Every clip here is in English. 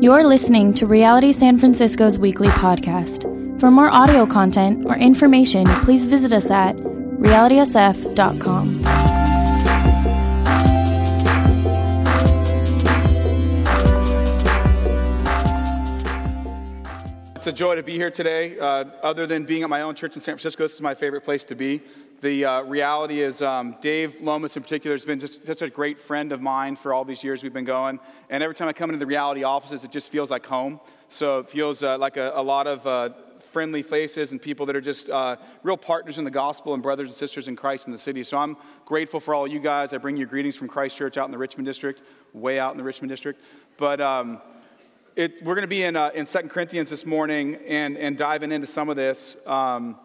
You're listening to Reality San Francisco's weekly podcast. For more audio content or information, please visit us at realitysf.com. It's a joy to be here today. Uh, other than being at my own church in San Francisco, this is my favorite place to be. The uh, reality is, um, Dave Lomas in particular has been just, just a great friend of mine for all these years we've been going. And every time I come into the reality offices, it just feels like home. So it feels uh, like a, a, lot of uh, friendly faces and people that are just uh, real partners in the gospel and brothers and sisters in Christ in the city. So I'm grateful for all you guys. I bring you greetings from Christ Church out in the Richmond district, way out in the Richmond district. But um, it, we're going to be in, uh, in 2 Corinthians this morning and, and diving into some of this. Um,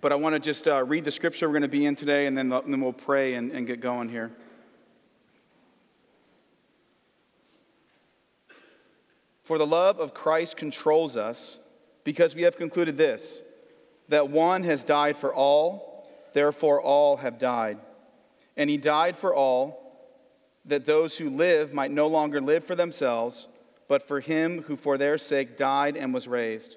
but I want to just uh, read the scripture we're going to be in today, and then, and then we'll pray and, and get going here. For the love of Christ controls us, because we have concluded this that one has died for all, therefore all have died. And he died for all, that those who live might no longer live for themselves, but for him who for their sake died and was raised.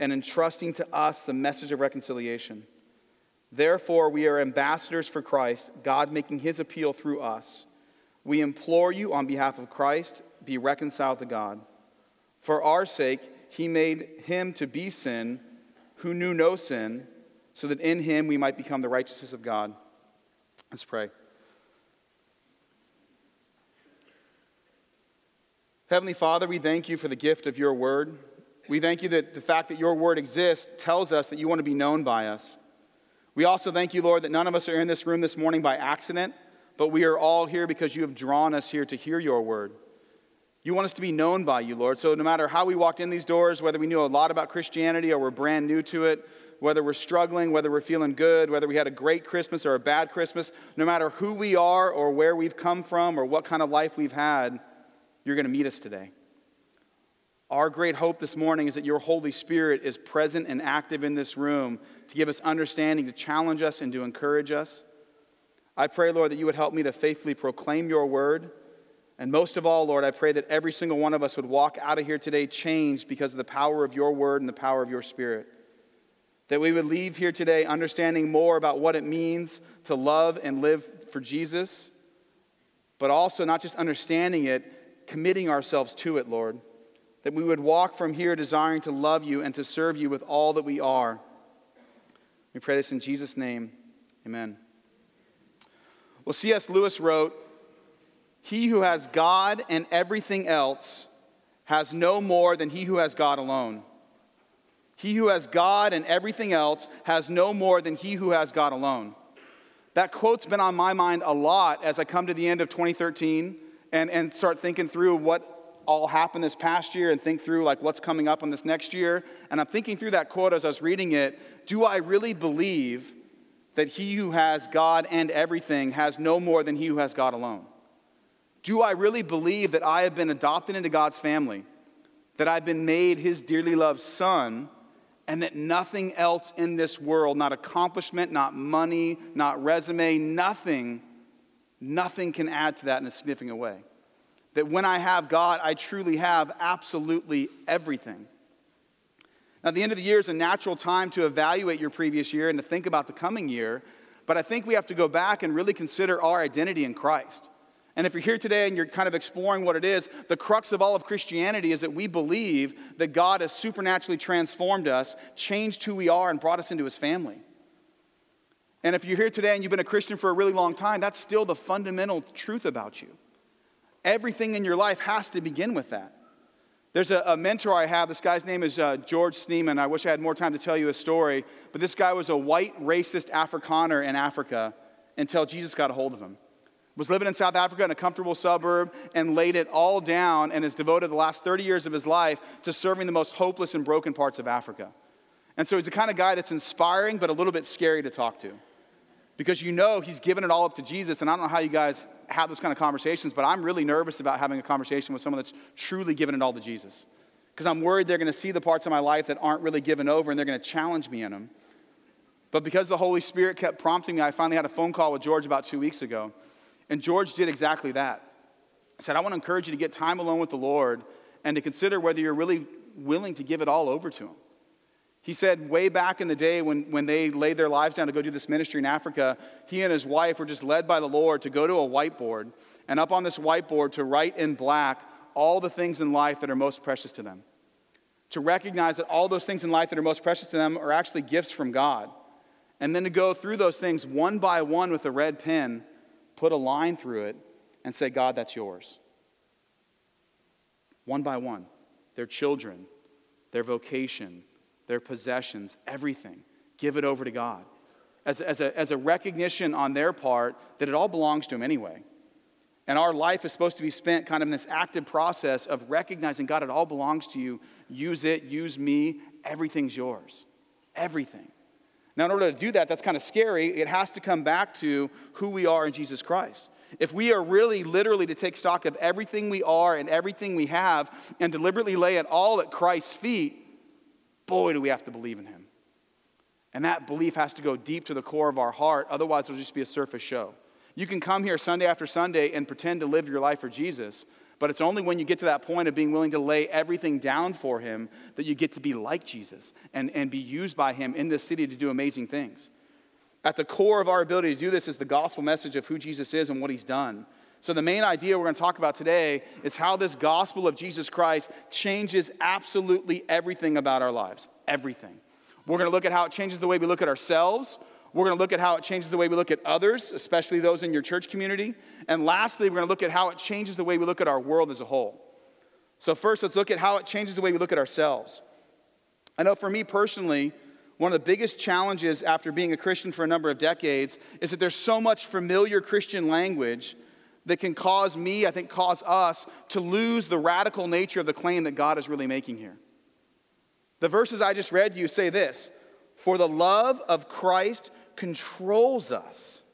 and entrusting to us the message of reconciliation. Therefore, we are ambassadors for Christ, God making his appeal through us. We implore you on behalf of Christ, be reconciled to God. For our sake, he made him to be sin who knew no sin, so that in him we might become the righteousness of God. Let's pray. Heavenly Father, we thank you for the gift of your word. We thank you that the fact that your word exists tells us that you want to be known by us. We also thank you, Lord, that none of us are in this room this morning by accident, but we are all here because you have drawn us here to hear your word. You want us to be known by you, Lord. So no matter how we walked in these doors, whether we knew a lot about Christianity or we're brand new to it, whether we're struggling, whether we're feeling good, whether we had a great Christmas or a bad Christmas, no matter who we are or where we've come from or what kind of life we've had, you're going to meet us today. Our great hope this morning is that your Holy Spirit is present and active in this room to give us understanding, to challenge us, and to encourage us. I pray, Lord, that you would help me to faithfully proclaim your word. And most of all, Lord, I pray that every single one of us would walk out of here today changed because of the power of your word and the power of your spirit. That we would leave here today understanding more about what it means to love and live for Jesus, but also not just understanding it, committing ourselves to it, Lord that we would walk from here desiring to love you and to serve you with all that we are. We pray this in Jesus' name. Amen. Well, C.S. Lewis wrote, He who has God and everything else has no more than he who has God alone. He who has God and everything else has no more than he who has God alone. That quote's been on my mind a lot as I come to the end of 2013 and, and start thinking through what all happened this past year and think through like what's coming up on this next year. And I'm thinking through that quote as I was reading it. Do I really believe that he who has God and everything has no more than he who has God alone? Do I really believe that I have been adopted into God's family, that I've been made his dearly loved son, and that nothing else in this world, not accomplishment, not money, not resume, nothing, nothing can add to that in a significant way? That when I have God, I truly have absolutely everything. Now, the end of the year is a natural time to evaluate your previous year and to think about the coming year, but I think we have to go back and really consider our identity in Christ. And if you're here today and you're kind of exploring what it is, the crux of all of Christianity is that we believe that God has supernaturally transformed us, changed who we are, and brought us into his family. And if you're here today and you've been a Christian for a really long time, that's still the fundamental truth about you. Everything in your life has to begin with that. There's a, a mentor I have. This guy's name is uh, George Sneeman. I wish I had more time to tell you a story, but this guy was a white racist Afrikaner in Africa until Jesus got a hold of him. was living in South Africa in a comfortable suburb and laid it all down and has devoted the last 30 years of his life to serving the most hopeless and broken parts of Africa. And so he's the kind of guy that's inspiring but a little bit scary to talk to. Because you know he's given it all up to Jesus. And I don't know how you guys have those kind of conversations, but I'm really nervous about having a conversation with someone that's truly given it all to Jesus. Because I'm worried they're going to see the parts of my life that aren't really given over and they're going to challenge me in them. But because the Holy Spirit kept prompting me, I finally had a phone call with George about two weeks ago. And George did exactly that. He said, I want to encourage you to get time alone with the Lord and to consider whether you're really willing to give it all over to Him. He said, way back in the day when, when they laid their lives down to go do this ministry in Africa, he and his wife were just led by the Lord to go to a whiteboard and up on this whiteboard to write in black all the things in life that are most precious to them. To recognize that all those things in life that are most precious to them are actually gifts from God. And then to go through those things one by one with a red pen put a line through it, and say, God, that's yours. One by one. Their children, their vocation, their possessions, everything. Give it over to God. As, as, a, as a recognition on their part that it all belongs to Him anyway. And our life is supposed to be spent kind of in this active process of recognizing God, it all belongs to you. Use it, use me. Everything's yours. Everything. Now, in order to do that, that's kind of scary. It has to come back to who we are in Jesus Christ. If we are really literally to take stock of everything we are and everything we have and deliberately lay it all at Christ's feet, boy, do we have to believe in Him. And that belief has to go deep to the core of our heart, otherwise, it'll just be a surface show. You can come here Sunday after Sunday and pretend to live your life for Jesus, but it's only when you get to that point of being willing to lay everything down for Him that you get to be like Jesus and, and be used by Him in this city to do amazing things. At the core of our ability to do this is the gospel message of who Jesus is and what He's done. So, the main idea we're going to talk about today is how this gospel of Jesus Christ changes absolutely everything about our lives. Everything. We're going to look at how it changes the way we look at ourselves. We're going to look at how it changes the way we look at others, especially those in your church community. And lastly, we're going to look at how it changes the way we look at our world as a whole. So, first, let's look at how it changes the way we look at ourselves. I know for me personally, one of the biggest challenges after being a Christian for a number of decades is that there's so much familiar Christian language that can cause me, I think, cause us to lose the radical nature of the claim that God is really making here. The verses I just read you say this For the love of Christ controls us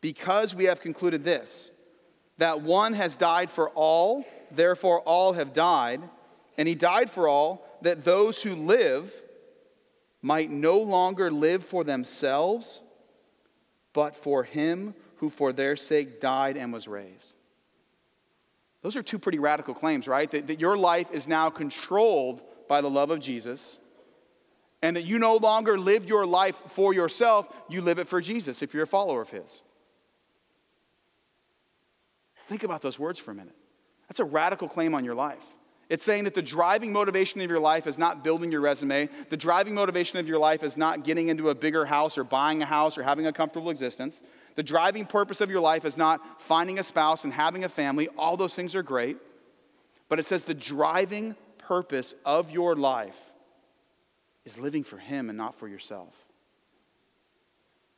because we have concluded this that one has died for all, therefore all have died, and he died for all, that those who live might no longer live for themselves, but for him who for their sake died and was raised. Those are two pretty radical claims, right? That, that your life is now controlled by the love of Jesus and that you no longer live your life for yourself, you live it for Jesus if you're a follower of His. Think about those words for a minute. That's a radical claim on your life. It's saying that the driving motivation of your life is not building your resume. The driving motivation of your life is not getting into a bigger house or buying a house or having a comfortable existence. The driving purpose of your life is not finding a spouse and having a family. All those things are great. But it says the driving purpose of your life is living for Him and not for yourself.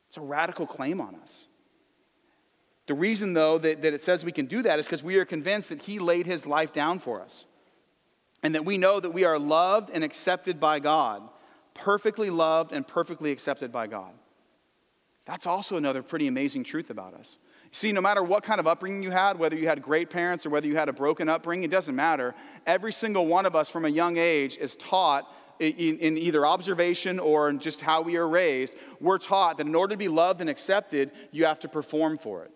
It's a radical claim on us. The reason, though, that, that it says we can do that is because we are convinced that He laid His life down for us. And that we know that we are loved and accepted by God, perfectly loved and perfectly accepted by God. That's also another pretty amazing truth about us. See, no matter what kind of upbringing you had, whether you had great parents or whether you had a broken upbringing, it doesn't matter. Every single one of us from a young age is taught in, either observation or in just how we are raised, we're taught that in order to be loved and accepted, you have to perform for it.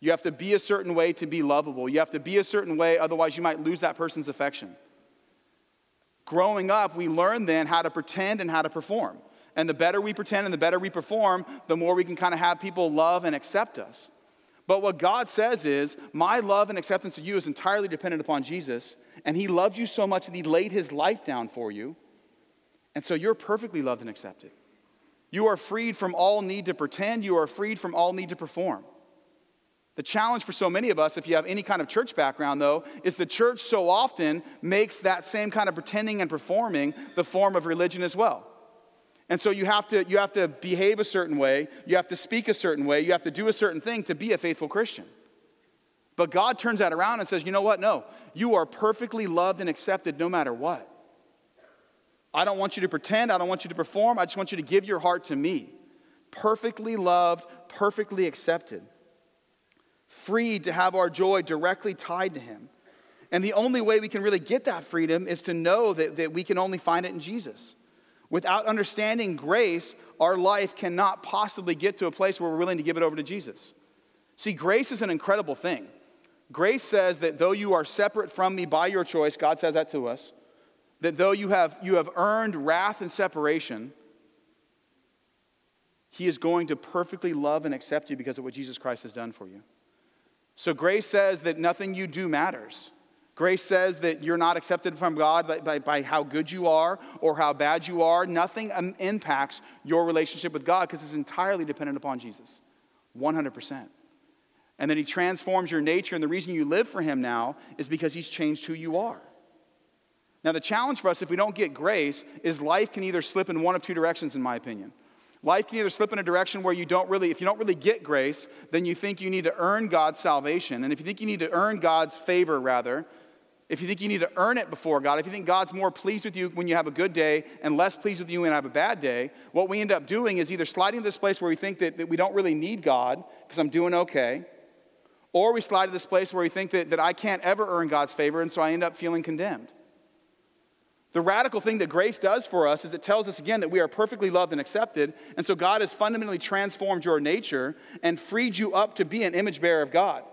You have to be a certain way to be lovable. You have to be a certain way, otherwise, you might lose that person's affection. Growing up, we learn then how to pretend and how to perform. And the better we pretend and the better we perform, the more we can kind of have people love and accept us. But what God says is, my love and acceptance of you is entirely dependent upon Jesus, and He loves you so much that He laid His life down for you. And so you're perfectly loved and accepted. You are freed from all need to pretend, you are freed from all need to perform. The challenge for so many of us, if you have any kind of church background, though, is the church so often makes that same kind of pretending and performing the form of religion as well. And so you have, to, you have to behave a certain way, you have to speak a certain way, you have to do a certain thing to be a faithful Christian. But God turns that around and says, you know what? No, you are perfectly loved and accepted no matter what. I don't want you to pretend, I don't want you to perform, I just want you to give your heart to me. Perfectly loved, perfectly accepted. Freed to have our joy directly tied to Him. And the only way we can really get that freedom is to know that, that we can only find it in Jesus. Without understanding grace, our life cannot possibly get to a place where we're willing to give it over to Jesus. See, grace is an incredible thing. Grace says that though you are separate from me by your choice, God says that to us, that though you have, you have earned wrath and separation, He is going to perfectly love and accept you because of what Jesus Christ has done for you. So grace says that nothing you do matters. Grace says that you're not accepted from God by, by, by, how good you are or how bad you are. Nothing um, impacts your relationship with God because it's entirely dependent upon Jesus. 100%. And then He transforms your nature, and the reason you live for Him now is because He's changed who you are. Now, the challenge for us, if we don't get grace, is life can either slip in one of two directions, in my opinion. Life can either slip in a direction where you don't really, if you don't really get grace, then you think you need to earn God's salvation. And if you think you need to earn God's favor, rather, if you think you need to earn it before God, if you think God's more pleased with you when you have a good day and less pleased with you when you have a bad day, what we end up doing is either sliding to this place where we think that, that we don't really need God because I'm doing okay, or we slide to this place where we think that, that I can't ever earn God's favor and so I end up feeling condemned. The radical thing that grace does for us is it tells us again that we are perfectly loved and accepted. And so God has fundamentally transformed your nature and freed you up to be an image bearer of God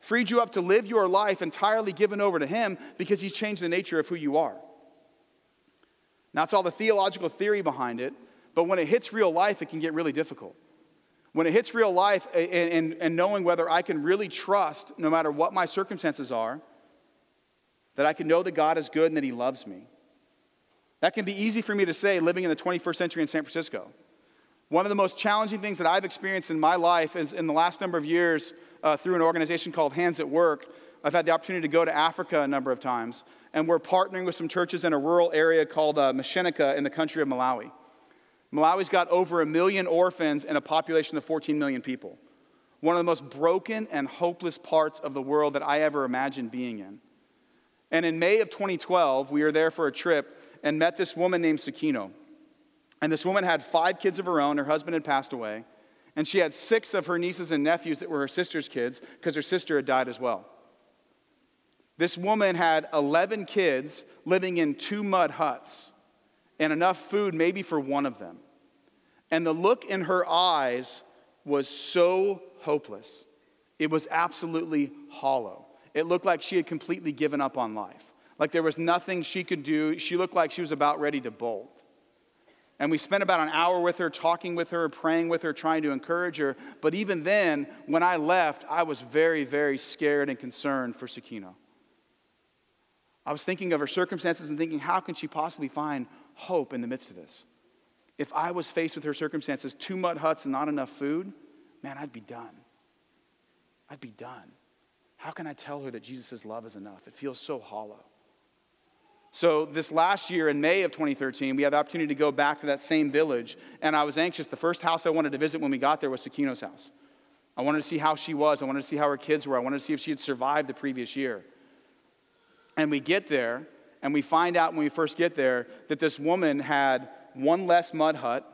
freed you up to live your life entirely given over to Him because He's changed the nature of who you are. Now, that's all the theological theory behind it, but when it hits real life, it can get really difficult. When it hits real life and, and, and knowing whether I can really trust, no matter what my circumstances are, that I can know that God is good and that He loves me. That can be easy for me to say living in the 21st century in San Francisco. One of the most challenging things that I've experienced in my life is in the last number of years uh, through an organization called Hands at Work. I've had the opportunity to go to Africa a number of times, and we're partnering with some churches in a rural area called uh, Mashenika in the country of Malawi. Malawi's got over a million orphans and a population of 14 million people. One of the most broken and hopeless parts of the world that I ever imagined being in. And in May of 2012, we were there for a trip and met this woman named Sakino. And this woman had five kids of her own. Her husband had passed away. And she had six of her nieces and nephews that were her sister's kids because her sister had died as well. This woman had 11 kids living in two mud huts and enough food maybe for one of them. And the look in her eyes was so hopeless. It was absolutely hollow. It looked like she had completely given up on life. Like there was nothing she could do. She looked like she was about ready to bolt. And we spent about an hour with her, talking with her, praying with her, trying to encourage her. But even then, when I left, I was very, very scared and concerned for Sakino. I was thinking of her circumstances and thinking, how can she possibly find hope in the midst of this? If I was faced with her circumstances, two mud huts and not enough food, man, I'd be done. I'd be done. How can I tell her that Jesus' love is enough? It feels so hollow. So, this last year in May of 2013, we had the opportunity to go back to that same village, and I was anxious. The first house I wanted to visit when we got there was Sakino's house. I wanted to see how she was, I wanted to see how her kids were, I wanted to see if she had survived the previous year. And we get there, and we find out when we first get there that this woman had one less mud hut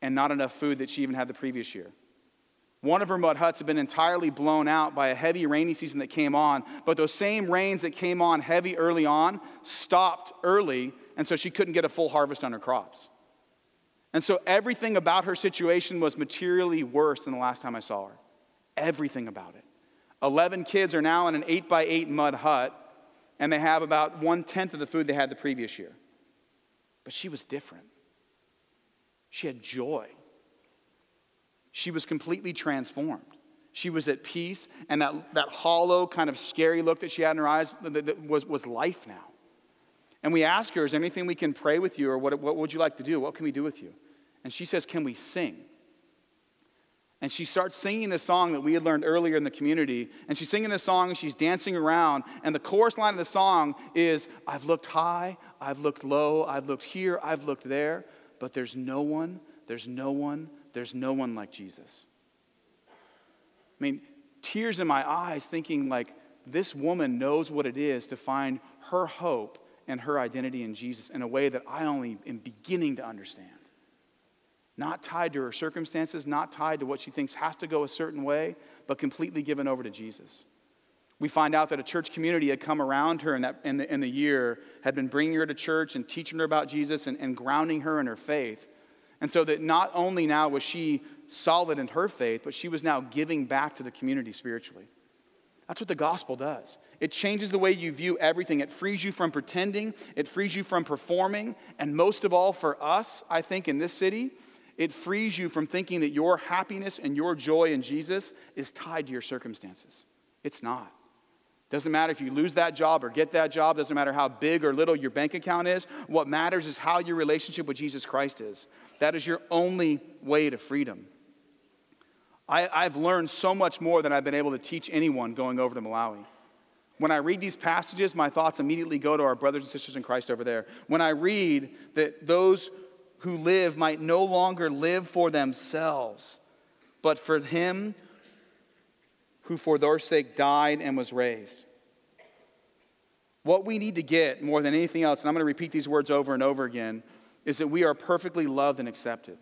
and not enough food that she even had the previous year. One of her mud huts had been entirely blown out by a heavy rainy season that came on, but those same rains that came on heavy early on stopped early, and so she couldn't get a full harvest on her crops. And so everything about her situation was materially worse than the last time I saw her. Everything about it. 11 kids are now in an 8 by 8 mud hut, and they have about one tenth of the food they had the previous year. But she was different. She had joy. She was completely transformed. She was at peace, and that, that hollow, kind of scary look that she had in her eyes was, was life now. And we ask her, Is there anything we can pray with you, or what, what would you like to do? What can we do with you? And she says, Can we sing? And she starts singing this song that we had learned earlier in the community. And she's singing this song and she's dancing around. And the chorus line of the song is I've looked high, I've looked low, I've looked here, I've looked there, but there's no one, there's no one, there's no one like Jesus. I mean, tears in my eyes thinking like this woman knows what it is to find her hope and her identity in Jesus in a way that I only am beginning to understand. Not tied to her circumstances, not tied to what she thinks has to go a certain way, but completely given over to Jesus. We find out that a church community had come around her in, that, in, the, in the year, had been bringing her to church and teaching her about Jesus and, and grounding her in her faith. And so that not only now was she solid in her faith, but she was now giving back to the community spiritually. That's what the gospel does. It changes the way you view everything. It frees you from pretending, it frees you from performing, and most of all for us, I think, in this city, it frees you from thinking that your happiness and your joy in Jesus is tied to your circumstances. It's not. Doesn't matter if you lose that job or get that job, doesn't matter how big or little your bank account is. What matters is how your relationship with Jesus Christ is. That is your only way to freedom. I, have learned so much more than I've been able to teach anyone going over to Malawi. When I read these passages, my thoughts immediately go to our brothers and sisters in Christ over there. When I read that those who live might no longer live for themselves, but for him who for their sake died and was raised. What we need to get more than anything else, and I'm going to repeat these words over and over again, is that we are perfectly loved and accepted.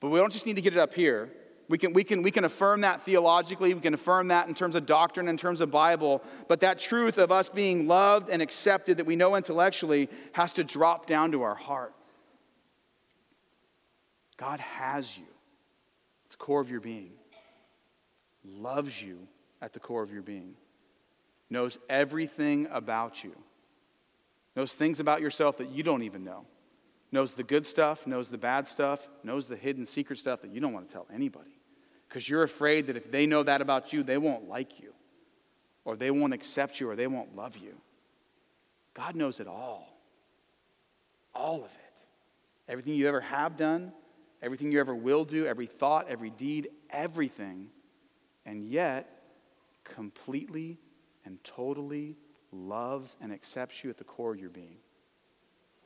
But we don't just need to get it up here. We can, we, can, we can affirm that theologically, we can affirm that in terms of doctrine, in terms of Bible, but that truth of us being loved and accepted that we know intellectually has to drop down to our heart. God has you it's the core of your being, loves you at the core of your being, knows everything about you, knows things about yourself that you don't even know, knows the good stuff, knows the bad stuff, knows the hidden secret stuff that you don't want to tell anybody. Because you're afraid that if they know that about you, they won't like you, or they won't accept you, or they won't love you. God knows it all. All of it. Everything you ever have done, everything you ever will do, every thought, every deed, everything, and yet completely and totally loves and accepts you at the core of your being.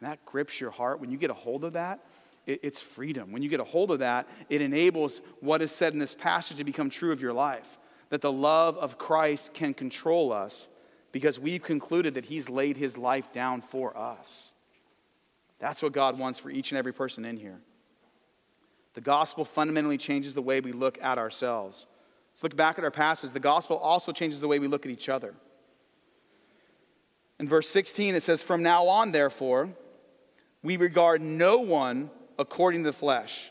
And that grips your heart. When you get a hold of that, it, it's freedom. When you get a hold of that, it enables what is said in this passage to become true of your life that the love of Christ can control us because we've concluded that He's laid His life down for us. That's what God wants for each and every person in here. The gospel fundamentally changes the way we look at ourselves. Let's look back at our passage. The gospel also changes the way we look at each other. In verse 16, it says, From now on, therefore, we regard no one according to the flesh.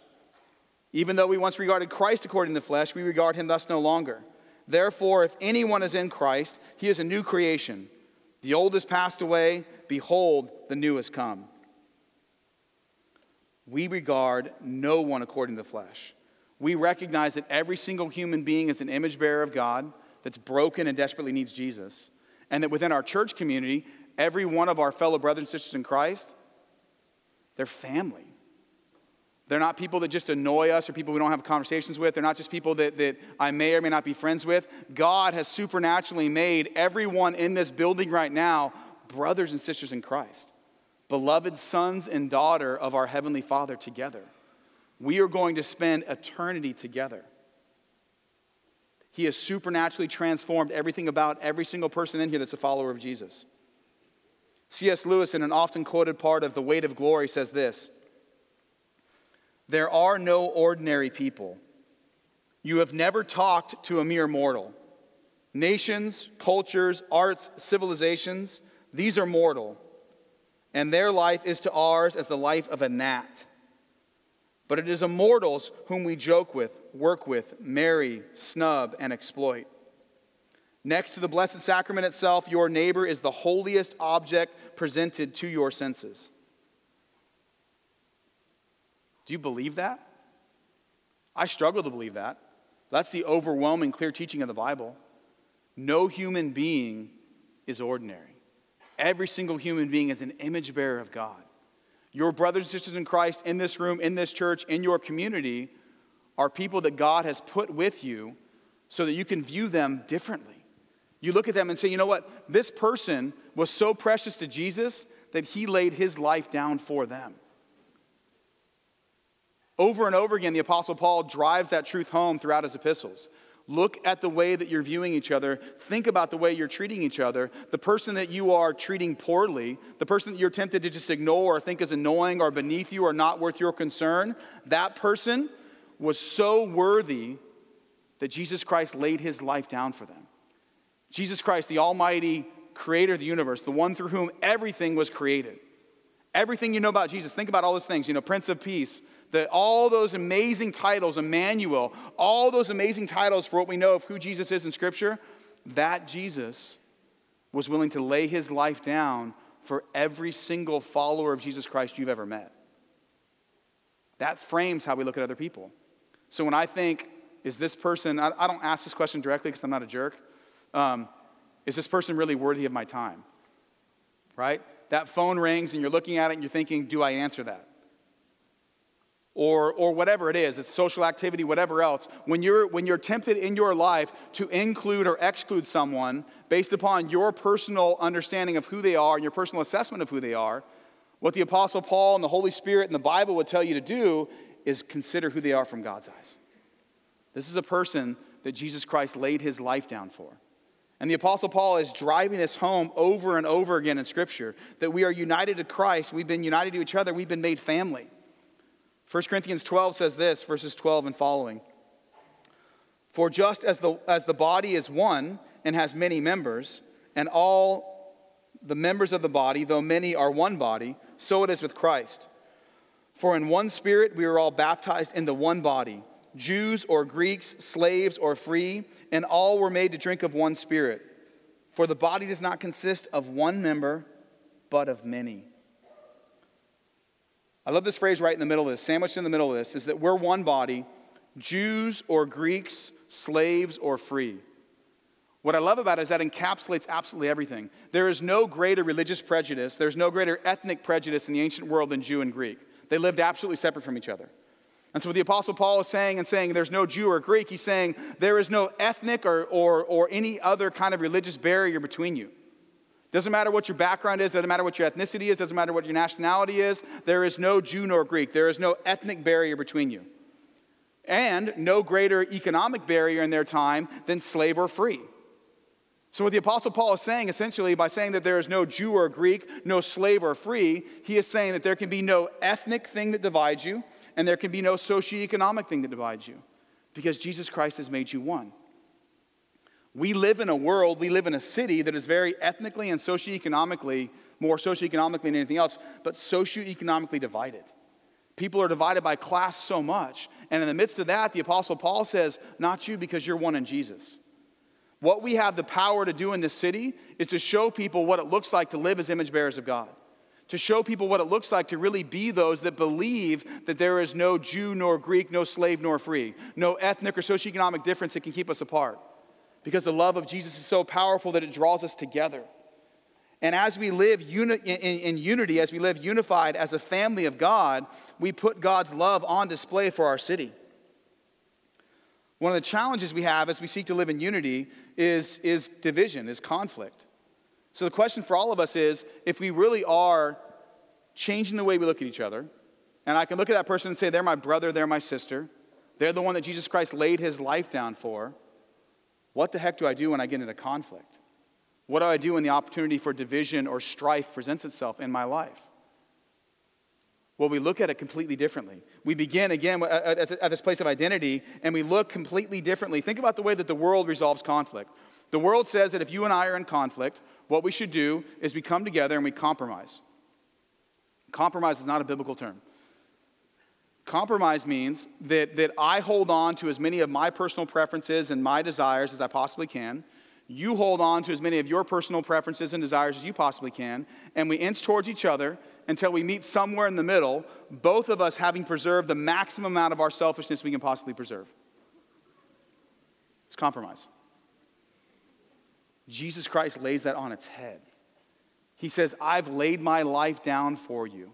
Even though we once regarded Christ according to the flesh, we regard him thus no longer. Therefore, if anyone is in Christ, he is a new creation. The old has passed away. Behold, the new has come we regard no one according to the flesh. We recognize that every single human being is an image bearer of God that's broken and desperately needs Jesus. And that within our church community, every one of our fellow brothers and sisters in Christ, they're family. They're not people that just annoy us or people we don't have conversations with. They're not just people that, that I may or may not be friends with. God has supernaturally made everyone in this building right now brothers and sisters in Christ beloved sons and daughter of our Heavenly Father together. We are going to spend eternity together. He has supernaturally transformed everything about every single person in here that's a follower of Jesus. C.S. Lewis, in an often quoted part of The Weight of Glory, says this There are no ordinary people. You have never talked to a mere mortal. Nations, cultures, arts, civilizations, these are mortal and their life is to ours as the life of a gnat. But it is immortals whom we joke with, work with, marry, snub, and exploit. Next to the Blessed Sacrament itself, your neighbor is the holiest object presented to your senses. Do you believe that? I struggle to believe that. That's the overwhelming, clear teaching of the Bible. No human being is ordinary. Every single human being is an image bearer of God. Your brothers and sisters in Christ in this room, in this church, in your community are people that God has put with you so that you can view them differently. You look at them and say, you know what? This person was so precious to Jesus that he laid his life down for them. Over and over again, the Apostle Paul drives that truth home throughout his epistles. Look at the way that you're viewing each other. Think about the way you're treating each other. The person that you are treating poorly, the person that you're tempted to just ignore or think is annoying or beneath you or not worth your concern, that person was so worthy that Jesus Christ laid his life down for them. Jesus Christ, the Almighty creator of the universe, the one through whom everything was created. Everything you know about Jesus, think about all those things, you know, Prince of Peace, that all those amazing titles, Emmanuel, all those amazing titles for what we know of who Jesus is in Scripture, that Jesus was willing to lay his life down for every single follower of Jesus Christ you've ever met. That frames how we look at other people. So when I think, is this person, I, I don't ask this question directly because I'm not a jerk, um, is this person really worthy of my time? Right? That phone rings and you're looking at it and you're thinking, do I answer that? Or, or whatever it is, it's social activity, whatever else, when you're, when you're tempted in your life to include or exclude someone based upon your personal understanding of who they are and your personal assessment of who they are, what the Apostle Paul and the Holy Spirit and the Bible would tell you to do is consider who they are from God's eyes. This is a person that Jesus Christ laid his life down for. And the Apostle Paul is driving this home over and over again in Scripture that we are united to Christ, we've been united to each other, we've been made family. 1 Corinthians 12 says this, verses 12 and following. For just as the, as the body is one and has many members, and all the members of the body, though many are one body, so it is with Christ. For in one spirit we are all baptized into one body, Jews or Greeks, slaves or free, and all were made to drink of one spirit. For the body does not consist of one member, but of many. I love this phrase right in the middle of this, sandwiched in the middle of this, is that we're one body, Jews or Greeks, slaves or free. What I love about it is that encapsulates absolutely everything. There is no greater religious prejudice, there's no greater ethnic prejudice in the ancient world than Jew and Greek. They lived absolutely separate from each other. And so, what the Apostle Paul is saying and saying there's no Jew or Greek, he's saying there is no ethnic or, or, or any other kind of religious barrier between you. Doesn't matter what your background is, doesn't matter what your ethnicity is, doesn't matter what your nationality is. There is no Jew nor Greek. There is no ethnic barrier between you. And no greater economic barrier in their time than slave or free. So, what the Apostle Paul is saying essentially by saying that there is no Jew or Greek, no slave or free, he is saying that there can be no ethnic thing that divides you, and there can be no socioeconomic thing that divides you, because Jesus Christ has made you one. We live in a world, we live in a city that is very ethnically and socioeconomically, more socioeconomically than anything else, but socioeconomically divided. People are divided by class so much. And in the midst of that, the Apostle Paul says, Not you, because you're one in Jesus. What we have the power to do in this city is to show people what it looks like to live as image bearers of God. To show people what it looks like to really be those that believe that there is no Jew nor Greek, no slave nor free, no ethnic or socioeconomic difference that can keep us apart because the love of Jesus is so powerful that it draws us together. And as we live uni- in, in, unity, as we live unified as a family of God, we put God's love on display for our city. One of the challenges we have as we seek to live in unity is, is division, is conflict. So the question for all of us is if we really are changing the way we look at each other, and I can look at that person and say, they're my brother, they're my sister, they're the one that Jesus Christ laid his life down for. What the heck do I do when I get into conflict? What do I do when the opportunity for division or strife presents itself in my life? Well, we look at it completely differently. We begin again at this place of identity and we look completely differently. Think about the way that the world resolves conflict. The world says that if you and I are in conflict, what we should do is we come together and we compromise. Compromise is not a biblical term. Compromise means that, that I hold on to as many of my personal preferences and my desires as I possibly can. You hold on to as many of your personal preferences and desires as you possibly can. And we inch towards each other until we meet somewhere in the middle, both of us having preserved the maximum amount of our selfishness we can possibly preserve. It's compromise. Jesus Christ lays that on its head. He says, I've laid my life down for you.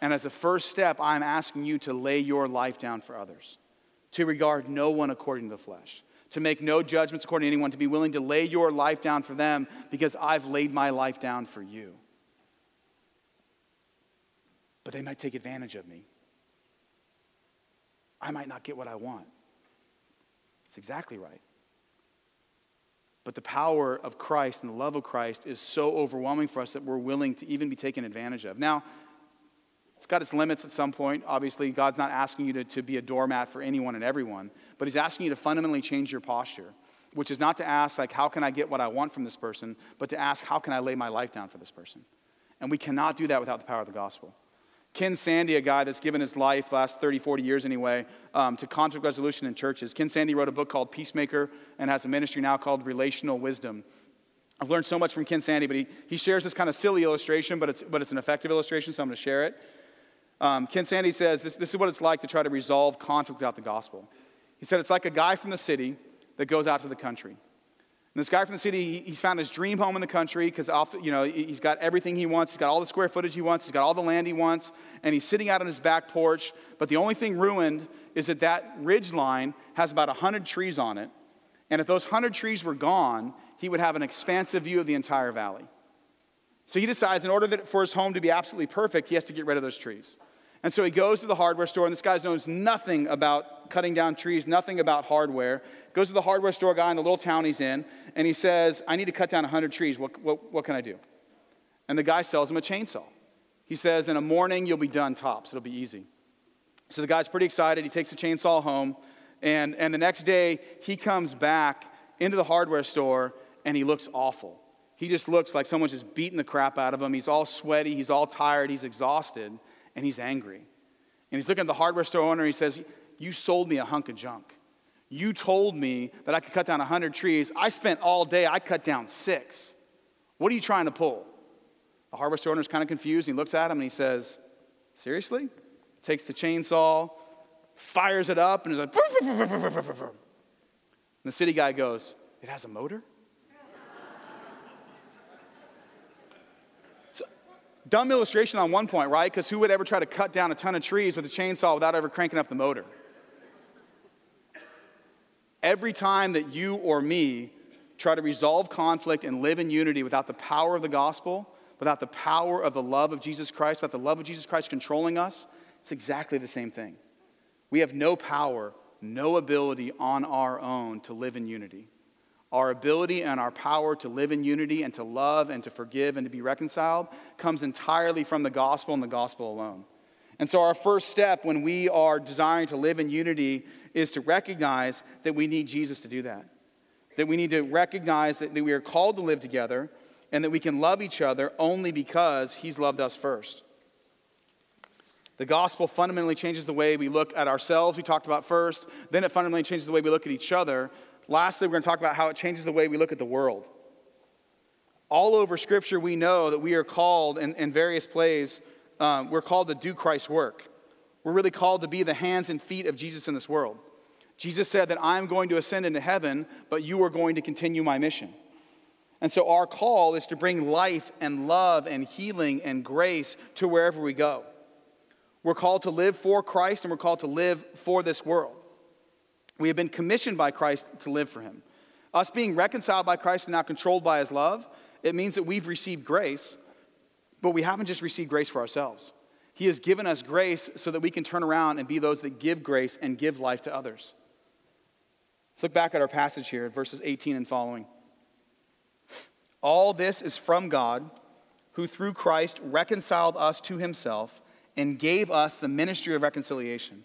And as a first step, I'm asking you to lay your life down for others, to regard no one according to the flesh, to make no judgments according to anyone, to be willing to lay your life down for them because I've laid my life down for you. But they might take advantage of me. I might not get what I want. It's exactly right. But the power of Christ and the love of Christ is so overwhelming for us that we're willing to even be taken advantage of. Now, it's got its limits at some point. Obviously, God's not asking you to, to be a doormat for anyone and everyone, but He's asking you to fundamentally change your posture, which is not to ask, like, how can I get what I want from this person, but to ask, how can I lay my life down for this person? And we cannot do that without the power of the gospel. Ken Sande, a guy that's given his life, last 30, 40 years anyway, um, to conflict resolution in churches. Ken Sande wrote a book called Peacemaker and has a ministry now called Relational Wisdom. I've learned so much from Ken Sande, but he, he shares this kind of silly illustration, but it's, but it's an effective illustration, so I'm going to share it. Um, Ken Sande says this, this is what it's like to try to resolve conflict without the gospel. He said it's like a guy from the city that goes out to the country. And this guy from the city, he's found his dream home in the country because you know he's got everything he wants. He's got all the square footage he wants. He's got all the land he wants, and he's sitting out on his back porch. But the only thing ruined is that that ridge line has about hundred trees on it, and if those hundred trees were gone, he would have an expansive view of the entire valley. So he decides, in order that, for his home to be absolutely perfect, he has to get rid of those trees. And so he goes to the hardware store, and this guy knows nothing about cutting down trees, nothing about hardware. Goes to the hardware store guy in the little town he's in, and he says, I need to cut down 100 trees. What, what, what can I do? And the guy sells him a chainsaw. He says, In a morning, you'll be done tops. It'll be easy. So the guy's pretty excited. He takes the chainsaw home, and, and the next day, he comes back into the hardware store, and he looks awful. He just looks like someone's just beating the crap out of him. He's all sweaty, he's all tired, he's exhausted and he's angry. And he's looking at the hardware store owner. He says, You sold me a hunk of junk. You told me that I could cut down 100 trees. I spent all day, I cut down six. What are you trying to pull? The hardware store owner is kind of confused. He looks at him and he says, Seriously? Takes the chainsaw, fires it up, and is like, and the city guy goes, It has a motor? Dumb illustration on one point, right? Because who would ever try to cut down a ton of trees with a chainsaw without ever cranking up the motor? Every time that you or me try to resolve conflict and live in unity without the power of the gospel, without the power of the love of Jesus Christ, without the love of Jesus Christ controlling us, it's exactly the same thing. We have no power, no ability on our own to live in unity. Our ability and our power to live in unity and to love and to forgive and to be reconciled comes entirely from the gospel and the gospel alone. And so, our first step when we are desiring to live in unity is to recognize that we need Jesus to do that. That we need to recognize that, that we are called to live together and that we can love each other only because He's loved us first. The gospel fundamentally changes the way we look at ourselves, we talked about first. Then it fundamentally changes the way we look at each other. Lastly, we're going to talk about how it changes the way we look at the world. All over Scripture, we know that we are called in, in various plays, um, we're called to do Christ's work. We're really called to be the hands and feet of Jesus in this world. Jesus said that I'm going to ascend into heaven, but you are going to continue my mission. And so our call is to bring life and love and healing and grace to wherever we go. We're called to live for Christ and we're called to live for this world. We have been commissioned by Christ to live for him. Us being reconciled by Christ and now controlled by his love, it means that we've received grace, but we haven't just received grace for ourselves. He has given us grace so that we can turn around and be those that give grace and give life to others. Let's look back at our passage here, verses 18 and following. All this is from God, who through Christ reconciled us to himself and gave us the ministry of reconciliation.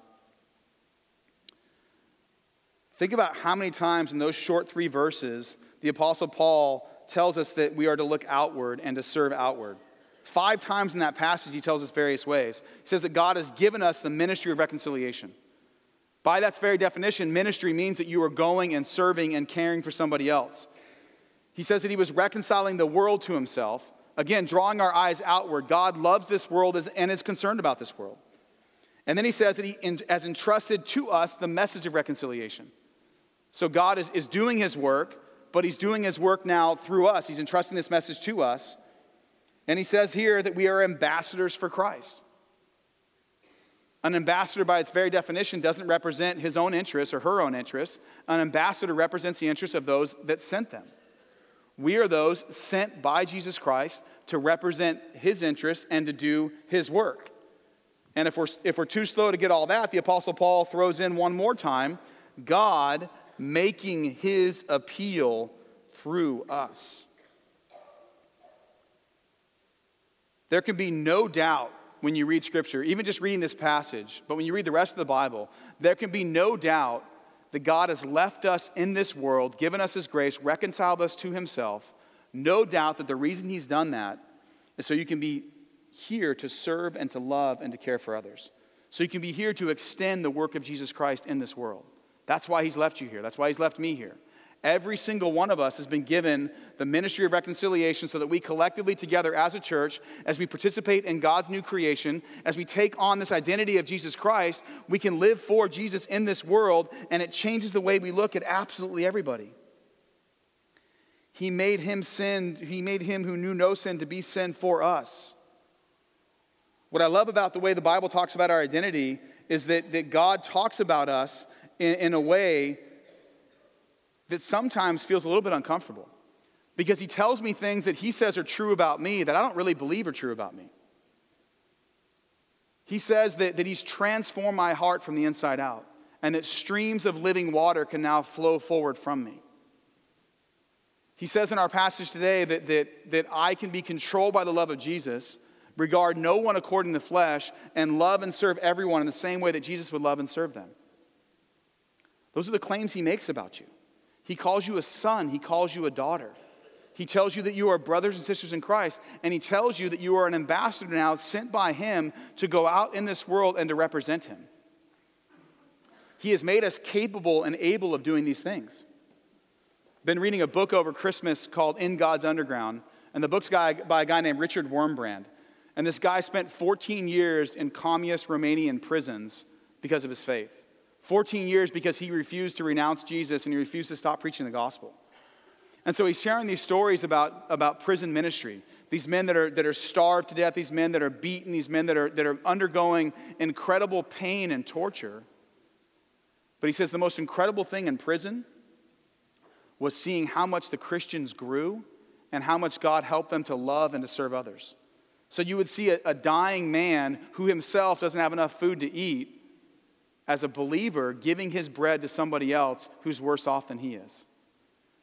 Think about how many times in those short three verses the Apostle Paul tells us that we are to look outward and to serve outward. Five times in that passage, he tells us various ways. He says that God has given us the ministry of reconciliation. By that very definition, ministry means that you are going and serving and caring for somebody else. He says that he was reconciling the world to himself. Again, drawing our eyes outward. God loves this world and is concerned about this world. And then he says that he has entrusted to us the message of reconciliation. So God is, is doing his work, but he's doing his work now through us. He's entrusting this message to us. And he says here that we are ambassadors for Christ. An ambassador, by its very definition, doesn't represent his own interests or her own interests. An ambassador represents the interests of those that sent them. We are those sent by Jesus Christ to represent his interests and to do his work. And if we're, if we're too slow to get all that, the Apostle Paul throws in one more time God making his appeal through us. There can be no doubt when you read Scripture, even just reading this passage, but when you read the rest of the Bible, there can be no doubt that God has left us in this world, given us His grace, reconciled us to Himself. No doubt that the reason He's done that is so you can be here to serve and to love and to care for others. So you can be here to extend the work of Jesus Christ in this world. That's why He's left you here. That's why He's left me here. Every single one of us has been given the ministry of reconciliation so that we collectively, together as a church, as we participate in God's new creation, as we take on this identity of Jesus Christ, we can live for Jesus in this world, and it changes the way we look at absolutely everybody. He made him sin, he made him who knew no sin to be sin for us. What I love about the way the Bible talks about our identity is that, that God talks about us in, in a way that sometimes feels a little bit uncomfortable because he tells me things that he says are true about me that I don't really believe are true about me. He says that, that he's transformed my heart from the inside out and that streams of living water can now flow forward from me. He says in our passage today that, that, that I can be controlled by the love of Jesus, regard no one according to the flesh, and love and serve everyone in the same way that Jesus would love and serve them. Those are the claims he makes about you. He calls you a son, he calls you a daughter. He tells you that you are brothers and sisters in Christ, and he tells you that you are an ambassador now sent by him to go out in this world and to represent him. He has made us capable and able of doing these things. Been reading a book over Christmas called In God's Underground, and the book's guy, by a guy named Richard Wurmbrand. And this guy spent 14 years in communist Romanian prisons because of his faith. 14 years because he refused to renounce Jesus and he refused to stop preaching the gospel. And so he's sharing these stories about, about prison ministry. These men that are, that are starved to death, these men that are beaten, these men that are, that are undergoing incredible pain and torture. But he says the most incredible thing in prison was seeing how much the Christians grew and how much God helped them to love and to serve others. So you would see a, a dying man who himself doesn't have enough food to eat as a believer giving his bread to somebody else who's worse off than he is.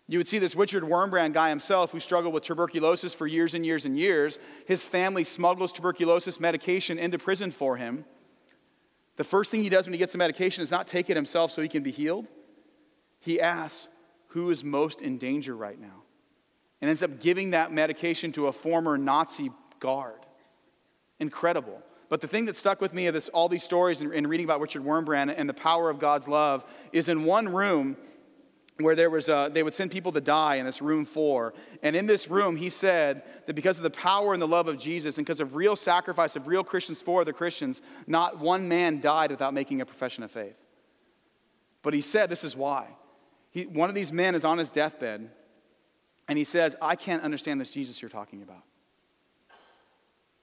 You would see this Richard Wurmbrand guy himself who struggled with tuberculosis for years and years and years. His family smuggles tuberculosis medication into prison for him. The first thing he does when he gets the medication is not take it himself so he can be healed. He asks, Who is most in danger right now? And ends up giving that medication to a former Nazi guard. Incredible. But the thing that stuck with me of this, all these stories and, reading about Richard Wurmbrand and the power of God's love is in one room where there was a, they would send people to die in this room four. And in this room, he said that because of the power and the love of Jesus and because of real sacrifice of real Christians for the Christians, not one man died without making a profession of faith. But he said this is why. He, one of these men is on his deathbed, and he says, I can't understand this Jesus you're talking about.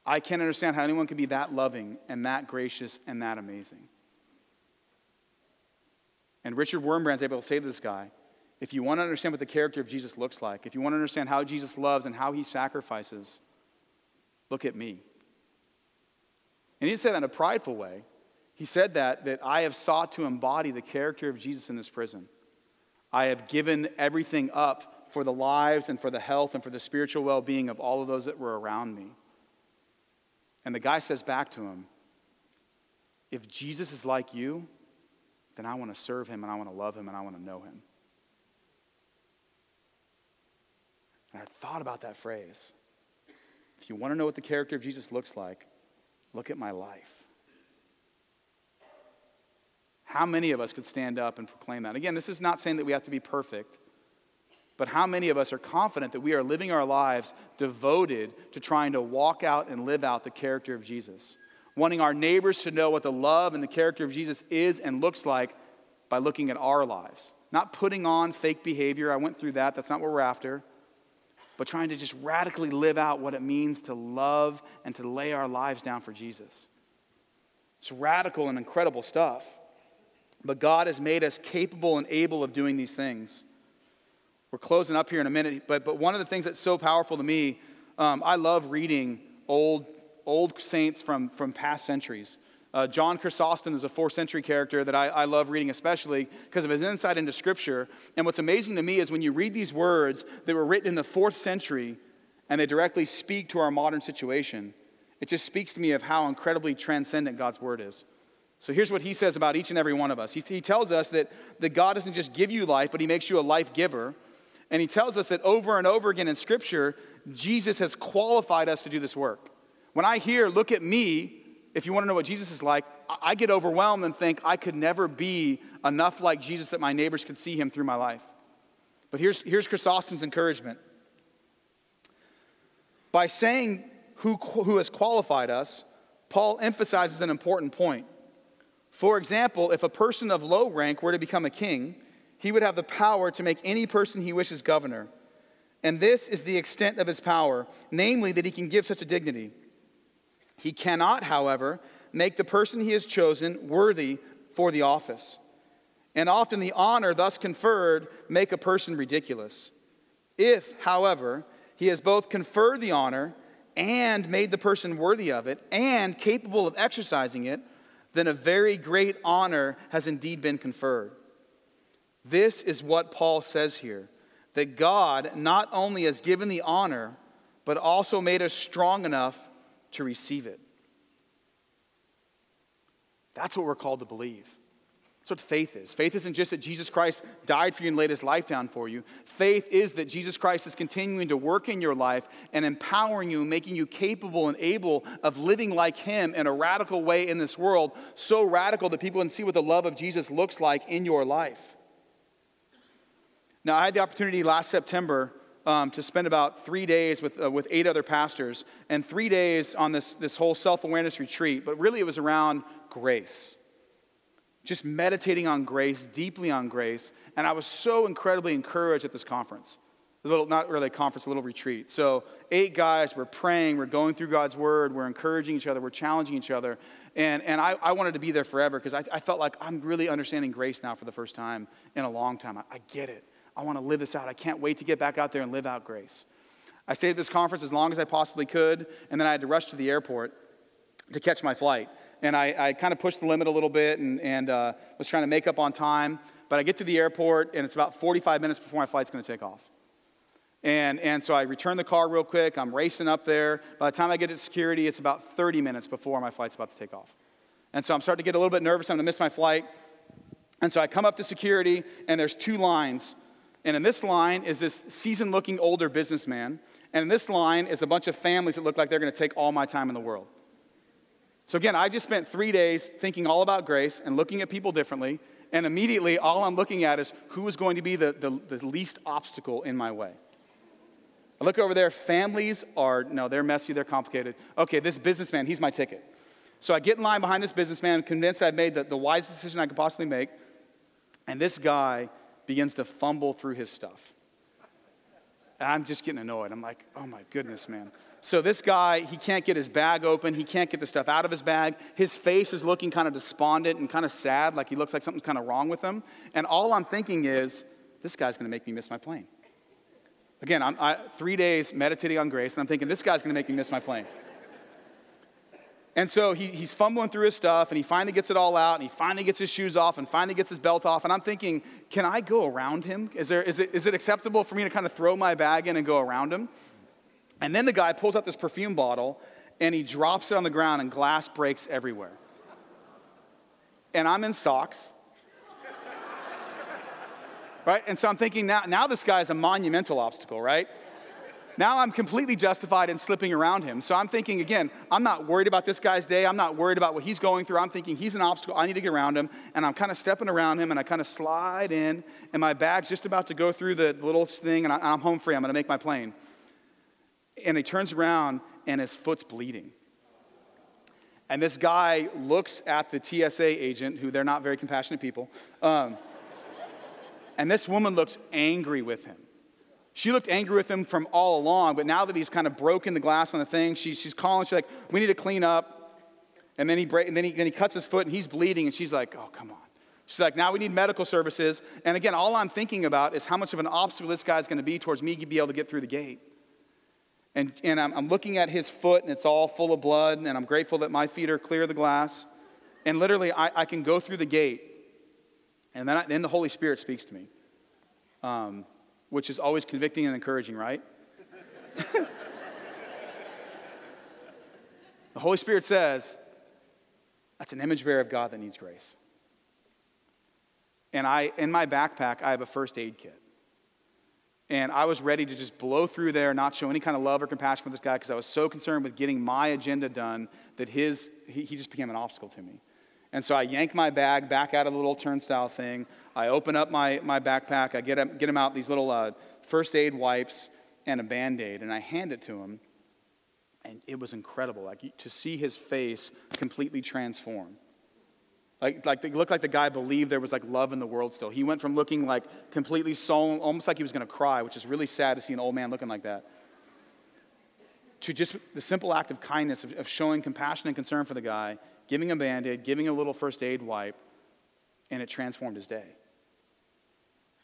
I can't understand how anyone can be that loving and that gracious and that amazing. And Richard Wurmbrand's able to say to this guy, if you want to understand what the character of Jesus looks like, if you want to understand how Jesus loves and how he sacrifices, look at me. And he didn't say that in a prideful way. He said that, that I have sought to embody the character of Jesus in this prison. I have given everything up for the lives and for the health and for the spiritual well being of all of those that were around me. And the guy says back to him, If Jesus is like you, then I want to serve him and I want to love him and I want to know him. And I thought about that phrase. If you want to know what the character of Jesus looks like, look at my life. How many of us could stand up and proclaim that? Again, this is not saying that we have to be perfect. But how many of us are confident that we are living our lives devoted to trying to walk out and live out the character of Jesus? wanting our neighbors to know what the love and the character of Jesus is and looks like by looking at our lives. Not putting on fake behavior. I went through that. That's not what we're after. But trying to just radically live out what it means to love and to lay our lives down for Jesus. It's radical and incredible stuff. But God has made us capable and able of doing these things. We're closing up here in a minute, but, but one of the things that's so powerful to me, um, I love reading old, old saints from, from past centuries. Uh, John Chrysostom is a fourth century character that I, I love reading, especially because of his insight into Scripture. And what's amazing to me is when you read these words that were written in the fourth century and they directly speak to our modern situation, it just speaks to me of how incredibly transcendent God's Word is. So here's what he says about each and every one of us. He, he tells us that, that God doesn't just give you life, but he makes you a life giver. And he tells us that over and over again in Scripture, Jesus has qualified us to do this work. When I hear, look at me, if you want to know what Jesus is like, I get overwhelmed and think I could never be enough like Jesus that my neighbors could see him through my life. But here's, here's Chrysostom's encouragement. By saying who, who has qualified us, Paul emphasizes an important point. For example, if a person of low rank were to become a king, he would have the power to make any person he wishes governor. And this is the extent of his power, namely that he can give such a dignity. He cannot, however, make the person he has chosen worthy for the office. And often the honor thus conferred make a person ridiculous. If, however, he has both conferred the honor and made the person worthy of it and capable of exercising it, then a very great honor has indeed been conferred. This is what Paul says here that God not only has given the honor, but also made us strong enough to receive it. That's what we're called to believe. That's what faith is. Faith isn't just that Jesus Christ died for you and laid his life down for you. Faith is that Jesus Christ is continuing to work in your life and empowering you, making you capable and able of living like him in a radical way in this world, so radical that people can see what the love of Jesus looks like in your life. Now, I had the opportunity last September um, to spend about three days with, uh, with eight other pastors and three days on this, this whole self awareness retreat, but really it was around grace just meditating on grace, deeply on grace. And I was so incredibly encouraged at this conference. A little, not really a conference, a little retreat. So, eight guys, we're praying, we're going through God's word, we're encouraging each other, we're challenging each other. And, and I, I wanted to be there forever because I, I felt like I'm really understanding grace now for the first time in a long time. I, I get it. I want to live this out. I can't wait to get back out there and live out grace. I stayed at this conference as long as I possibly could, and then I had to rush to the airport to catch my flight and I, I kind of pushed the limit a little bit and, and uh, was trying to make up on time. But I get to the airport, and it's about 45 minutes before my flight's going to take off. And, and so I return the car real quick. I'm racing up there. By the time I get to security, it's about 30 minutes before my flight's about to take off. And so I'm starting to get a little bit nervous. I'm going to miss my flight. And so I come up to security, and there's two lines. And in this line is this seasoned looking older businessman. And in this line is a bunch of families that look like they're going to take all my time in the world. So, again, I just spent three days thinking all about grace and looking at people differently. And immediately, all I'm looking at is who is going to be the, the, the least obstacle in my way. I look over there, families are, no, they're messy, they're complicated. Okay, this businessman, he's my ticket. So I get in line behind this businessman, convinced I've made the, the wisest decision I could possibly make. And this guy begins to fumble through his stuff. And I'm just getting annoyed. I'm like, oh my goodness, man. So this guy, he can't get his bag open. He can't get the stuff out of his bag. His face is looking kind of despondent and kind of sad, like he looks like something's kind of wrong with him. And all I'm thinking is, this guy's going to make me miss my plane. Again, I'm I, three days meditating on grace, and I'm thinking, this guy's going to make me miss my plane. And so he, he's fumbling through his stuff, and he finally gets it all out, and he finally gets his shoes off, and finally gets his belt off. And I'm thinking, can I go around him? Is, there, is, it, is it acceptable for me to kind of throw my bag in and go around him? And then the guy pulls out this perfume bottle and he drops it on the ground and glass breaks everywhere. And I'm in socks. right? And so I'm thinking now, now this guy is a monumental obstacle, right? Now I'm completely justified in slipping around him. So I'm thinking again, I'm not worried about this guy's day. I'm not worried about what he's going through. I'm thinking he's an obstacle. I need to get around him. And I'm kind of stepping around him and I kind of slide in, and my bag's just about to go through the little thing, and I'm home free. I'm going to make my plane and he turns around and his foot's bleeding. And this guy looks at the TSA agent, who they're not very compassionate people, um, and this woman looks angry with him. She looked angry with him from all along, but now that he's kind of broken the glass on the thing, she, she's calling, she's like, We need to clean up. And then, he break, and then, he, then he cuts his foot and he's bleeding, and she's like, Oh, come on. She's like, Now we need medical services. And again, all I'm thinking about is how much of an obstacle this guy's going to be towards me to be able to get through the gate. And, and I'm, I'm looking at his foot, and it's all full of blood, and I'm grateful that my feet are clear of the glass. And literally, I, I can go through the gate, and then, I, then the Holy Spirit speaks to me. Um, which is always convicting and encouraging, right? the Holy Spirit says, that's an image bearer of God that needs grace. And I, in my backpack, I have a first aid kit. And I was ready to just blow through there, not show any kind of love or compassion for this guy because I was so concerned with getting my agenda done that his, he, he just became an obstacle to me. And so I yanked my bag back out of the little turnstile thing. I open up my, my backpack. I get him, get him out these little uh, first aid wipes and a band aid, and I hand it to him. And it was incredible, like to see his face completely transform. Like, like it looked like the guy believed there was like love in the world still. He went from looking like completely sullen, almost like he was going to cry, which is really sad to see an old man looking like that, to just the simple act of kindness, of, of showing compassion and concern for the guy, giving a band aid, giving a little first aid wipe, and it transformed his day.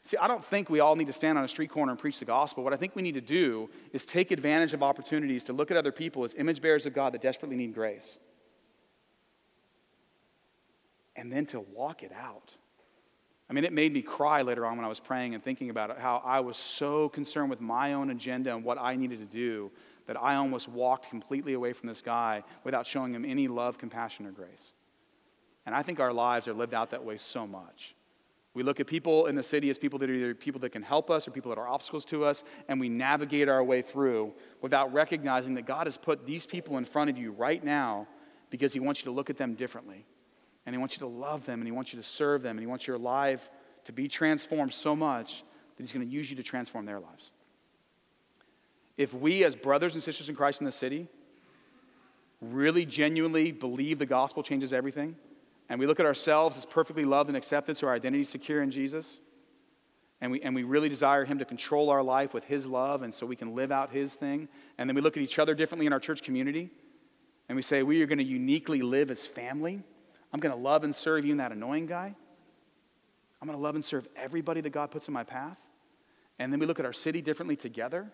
See, I don't think we all need to stand on a street corner and preach the gospel. What I think we need to do is take advantage of opportunities to look at other people as image bearers of God that desperately need grace. And then to walk it out. I mean, it made me cry later on when I was praying and thinking about it, how I was so concerned with my own agenda and what I needed to do that I almost walked completely away from this guy without showing him any love, compassion, or grace. And I think our lives are lived out that way so much. We look at people in the city as people that are either people that can help us or people that are obstacles to us, and we navigate our way through without recognizing that God has put these people in front of you right now because He wants you to look at them differently. And He wants you to love them, and He wants you to serve them, and He wants your life to be transformed so much that He's going to use you to transform their lives if we, as brothers and sisters in Christ in the city, really genuinely believe the gospel changes everything, and we look at ourselves as perfectly loved and accepted, so our identity is secure in Jesus, and we, and we really desire Him to control our life with His love, and so we can live out His thing, and then we look at each other differently in our church community, and we say, We are going to uniquely live as family. I'm going to love and serve you, and that annoying guy. I'm going to love and serve everybody that God puts in my path. And then we look at our city differently together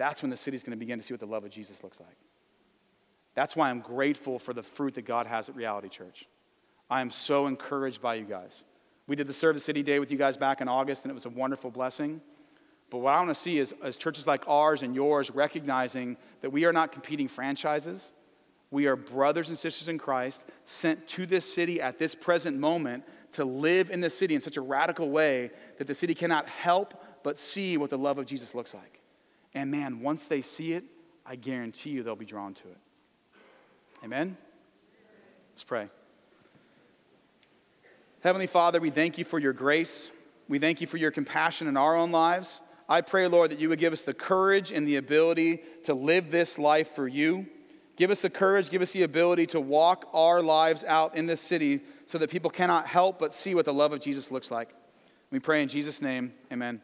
that's when the city's going to begin to see what the love of Jesus looks like. That's why I'm grateful for the fruit that God has at Reality Church. I am so encouraged by you guys. We did the Serve the City Day with you guys back in August, and it was a wonderful blessing. But what I want to see is, is churches like ours and yours recognizing that we are not competing franchises. We are brothers and sisters in Christ sent to this city at this present moment to live in the city in such a radical way that the city cannot help but see what the love of Jesus looks like. And man, once they see it, I guarantee you they'll be drawn to it. Amen? Let's pray. Heavenly Father, we thank you for your grace. We thank you for your compassion in our own lives. I pray, Lord, that you would give us the courage and the ability to live this life for you. Give us the courage, give us the ability to walk our lives out in this city so that people cannot help but see what the love of Jesus looks like. We pray in Jesus' name, amen.